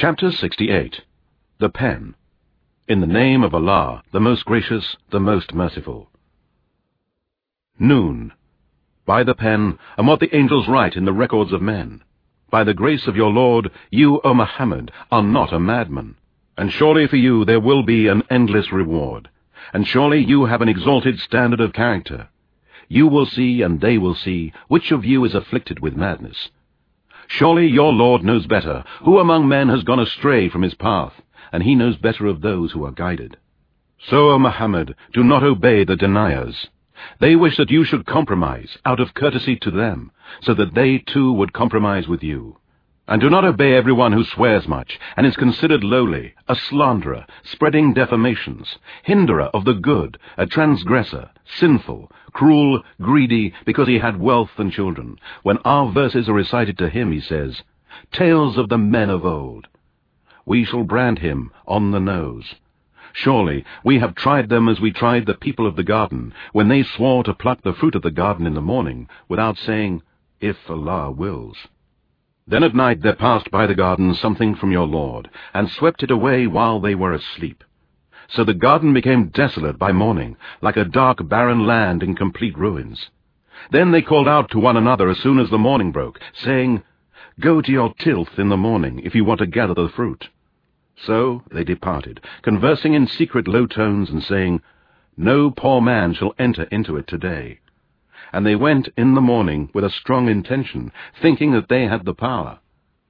Chapter 68 The Pen In the name of Allah, the most gracious, the most merciful. Noon. By the pen, and what the angels write in the records of men. By the grace of your Lord, you, O Muhammad, are not a madman. And surely for you there will be an endless reward. And surely you have an exalted standard of character. You will see, and they will see, which of you is afflicted with madness. Surely your Lord knows better who among men has gone astray from his path, and he knows better of those who are guided. So, O Muhammad, do not obey the deniers. They wish that you should compromise out of courtesy to them, so that they too would compromise with you. And do not obey everyone who swears much, and is considered lowly, a slanderer, spreading defamations, hinderer of the good, a transgressor, sinful, cruel, greedy, because he had wealth and children. When our verses are recited to him, he says, Tales of the men of old. We shall brand him on the nose. Surely we have tried them as we tried the people of the garden, when they swore to pluck the fruit of the garden in the morning, without saying, If Allah wills. Then at night there passed by the garden something from your Lord, and swept it away while they were asleep. So the garden became desolate by morning, like a dark barren land in complete ruins. Then they called out to one another as soon as the morning broke, saying, Go to your tilth in the morning, if you want to gather the fruit. So they departed, conversing in secret low tones, and saying, No poor man shall enter into it today and they went in the morning with a strong intention, thinking that they had the power.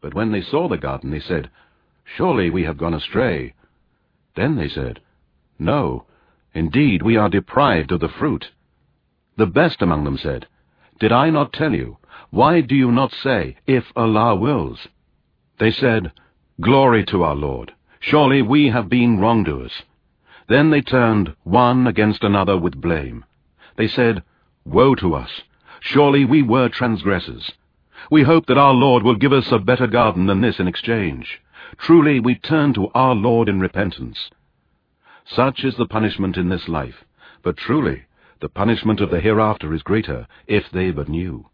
But when they saw the garden, they said, Surely we have gone astray. Then they said, No, indeed we are deprived of the fruit. The best among them said, Did I not tell you? Why do you not say, If Allah wills? They said, Glory to our Lord. Surely we have been wrongdoers. Then they turned one against another with blame. They said, Woe to us! Surely we were transgressors. We hope that our Lord will give us a better garden than this in exchange. Truly we turn to our Lord in repentance. Such is the punishment in this life, but truly the punishment of the hereafter is greater, if they but knew.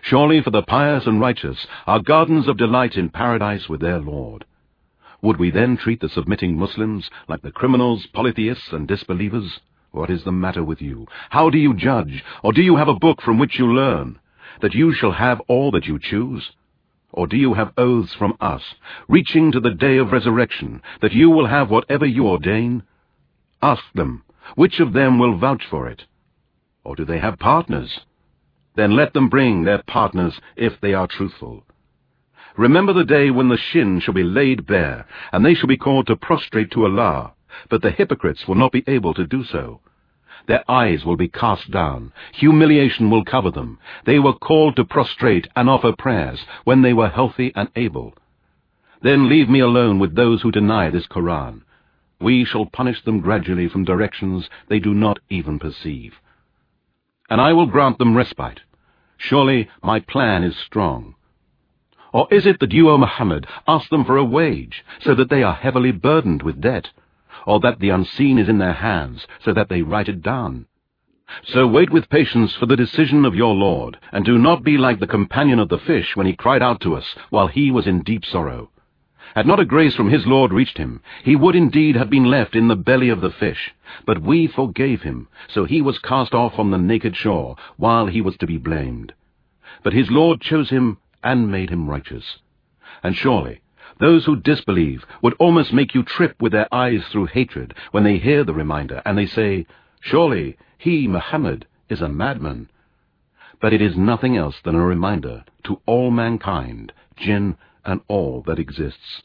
Surely for the pious and righteous are gardens of delight in paradise with their Lord. Would we then treat the submitting Muslims like the criminals, polytheists, and disbelievers? What is the matter with you? How do you judge? Or do you have a book from which you learn, that you shall have all that you choose? Or do you have oaths from us, reaching to the day of resurrection, that you will have whatever you ordain? Ask them, which of them will vouch for it? Or do they have partners? Then let them bring their partners if they are truthful. Remember the day when the shin shall be laid bare, and they shall be called to prostrate to Allah, but the hypocrites will not be able to do so. Their eyes will be cast down. Humiliation will cover them. They were called to prostrate and offer prayers when they were healthy and able. Then leave me alone with those who deny this Koran. We shall punish them gradually from directions they do not even perceive. And I will grant them respite. Surely my plan is strong. Or is it that you, O Muhammad, ask them for a wage, so that they are heavily burdened with debt? Or that the unseen is in their hands, so that they write it down. So wait with patience for the decision of your Lord, and do not be like the companion of the fish when he cried out to us while he was in deep sorrow. Had not a grace from his Lord reached him, he would indeed have been left in the belly of the fish. But we forgave him, so he was cast off on the naked shore, while he was to be blamed. But his Lord chose him and made him righteous. And surely those who disbelieve would almost make you trip with their eyes through hatred when they hear the reminder, and they say, Surely he, Muhammad, is a madman. But it is nothing else than a reminder to all mankind, jinn, and all that exists.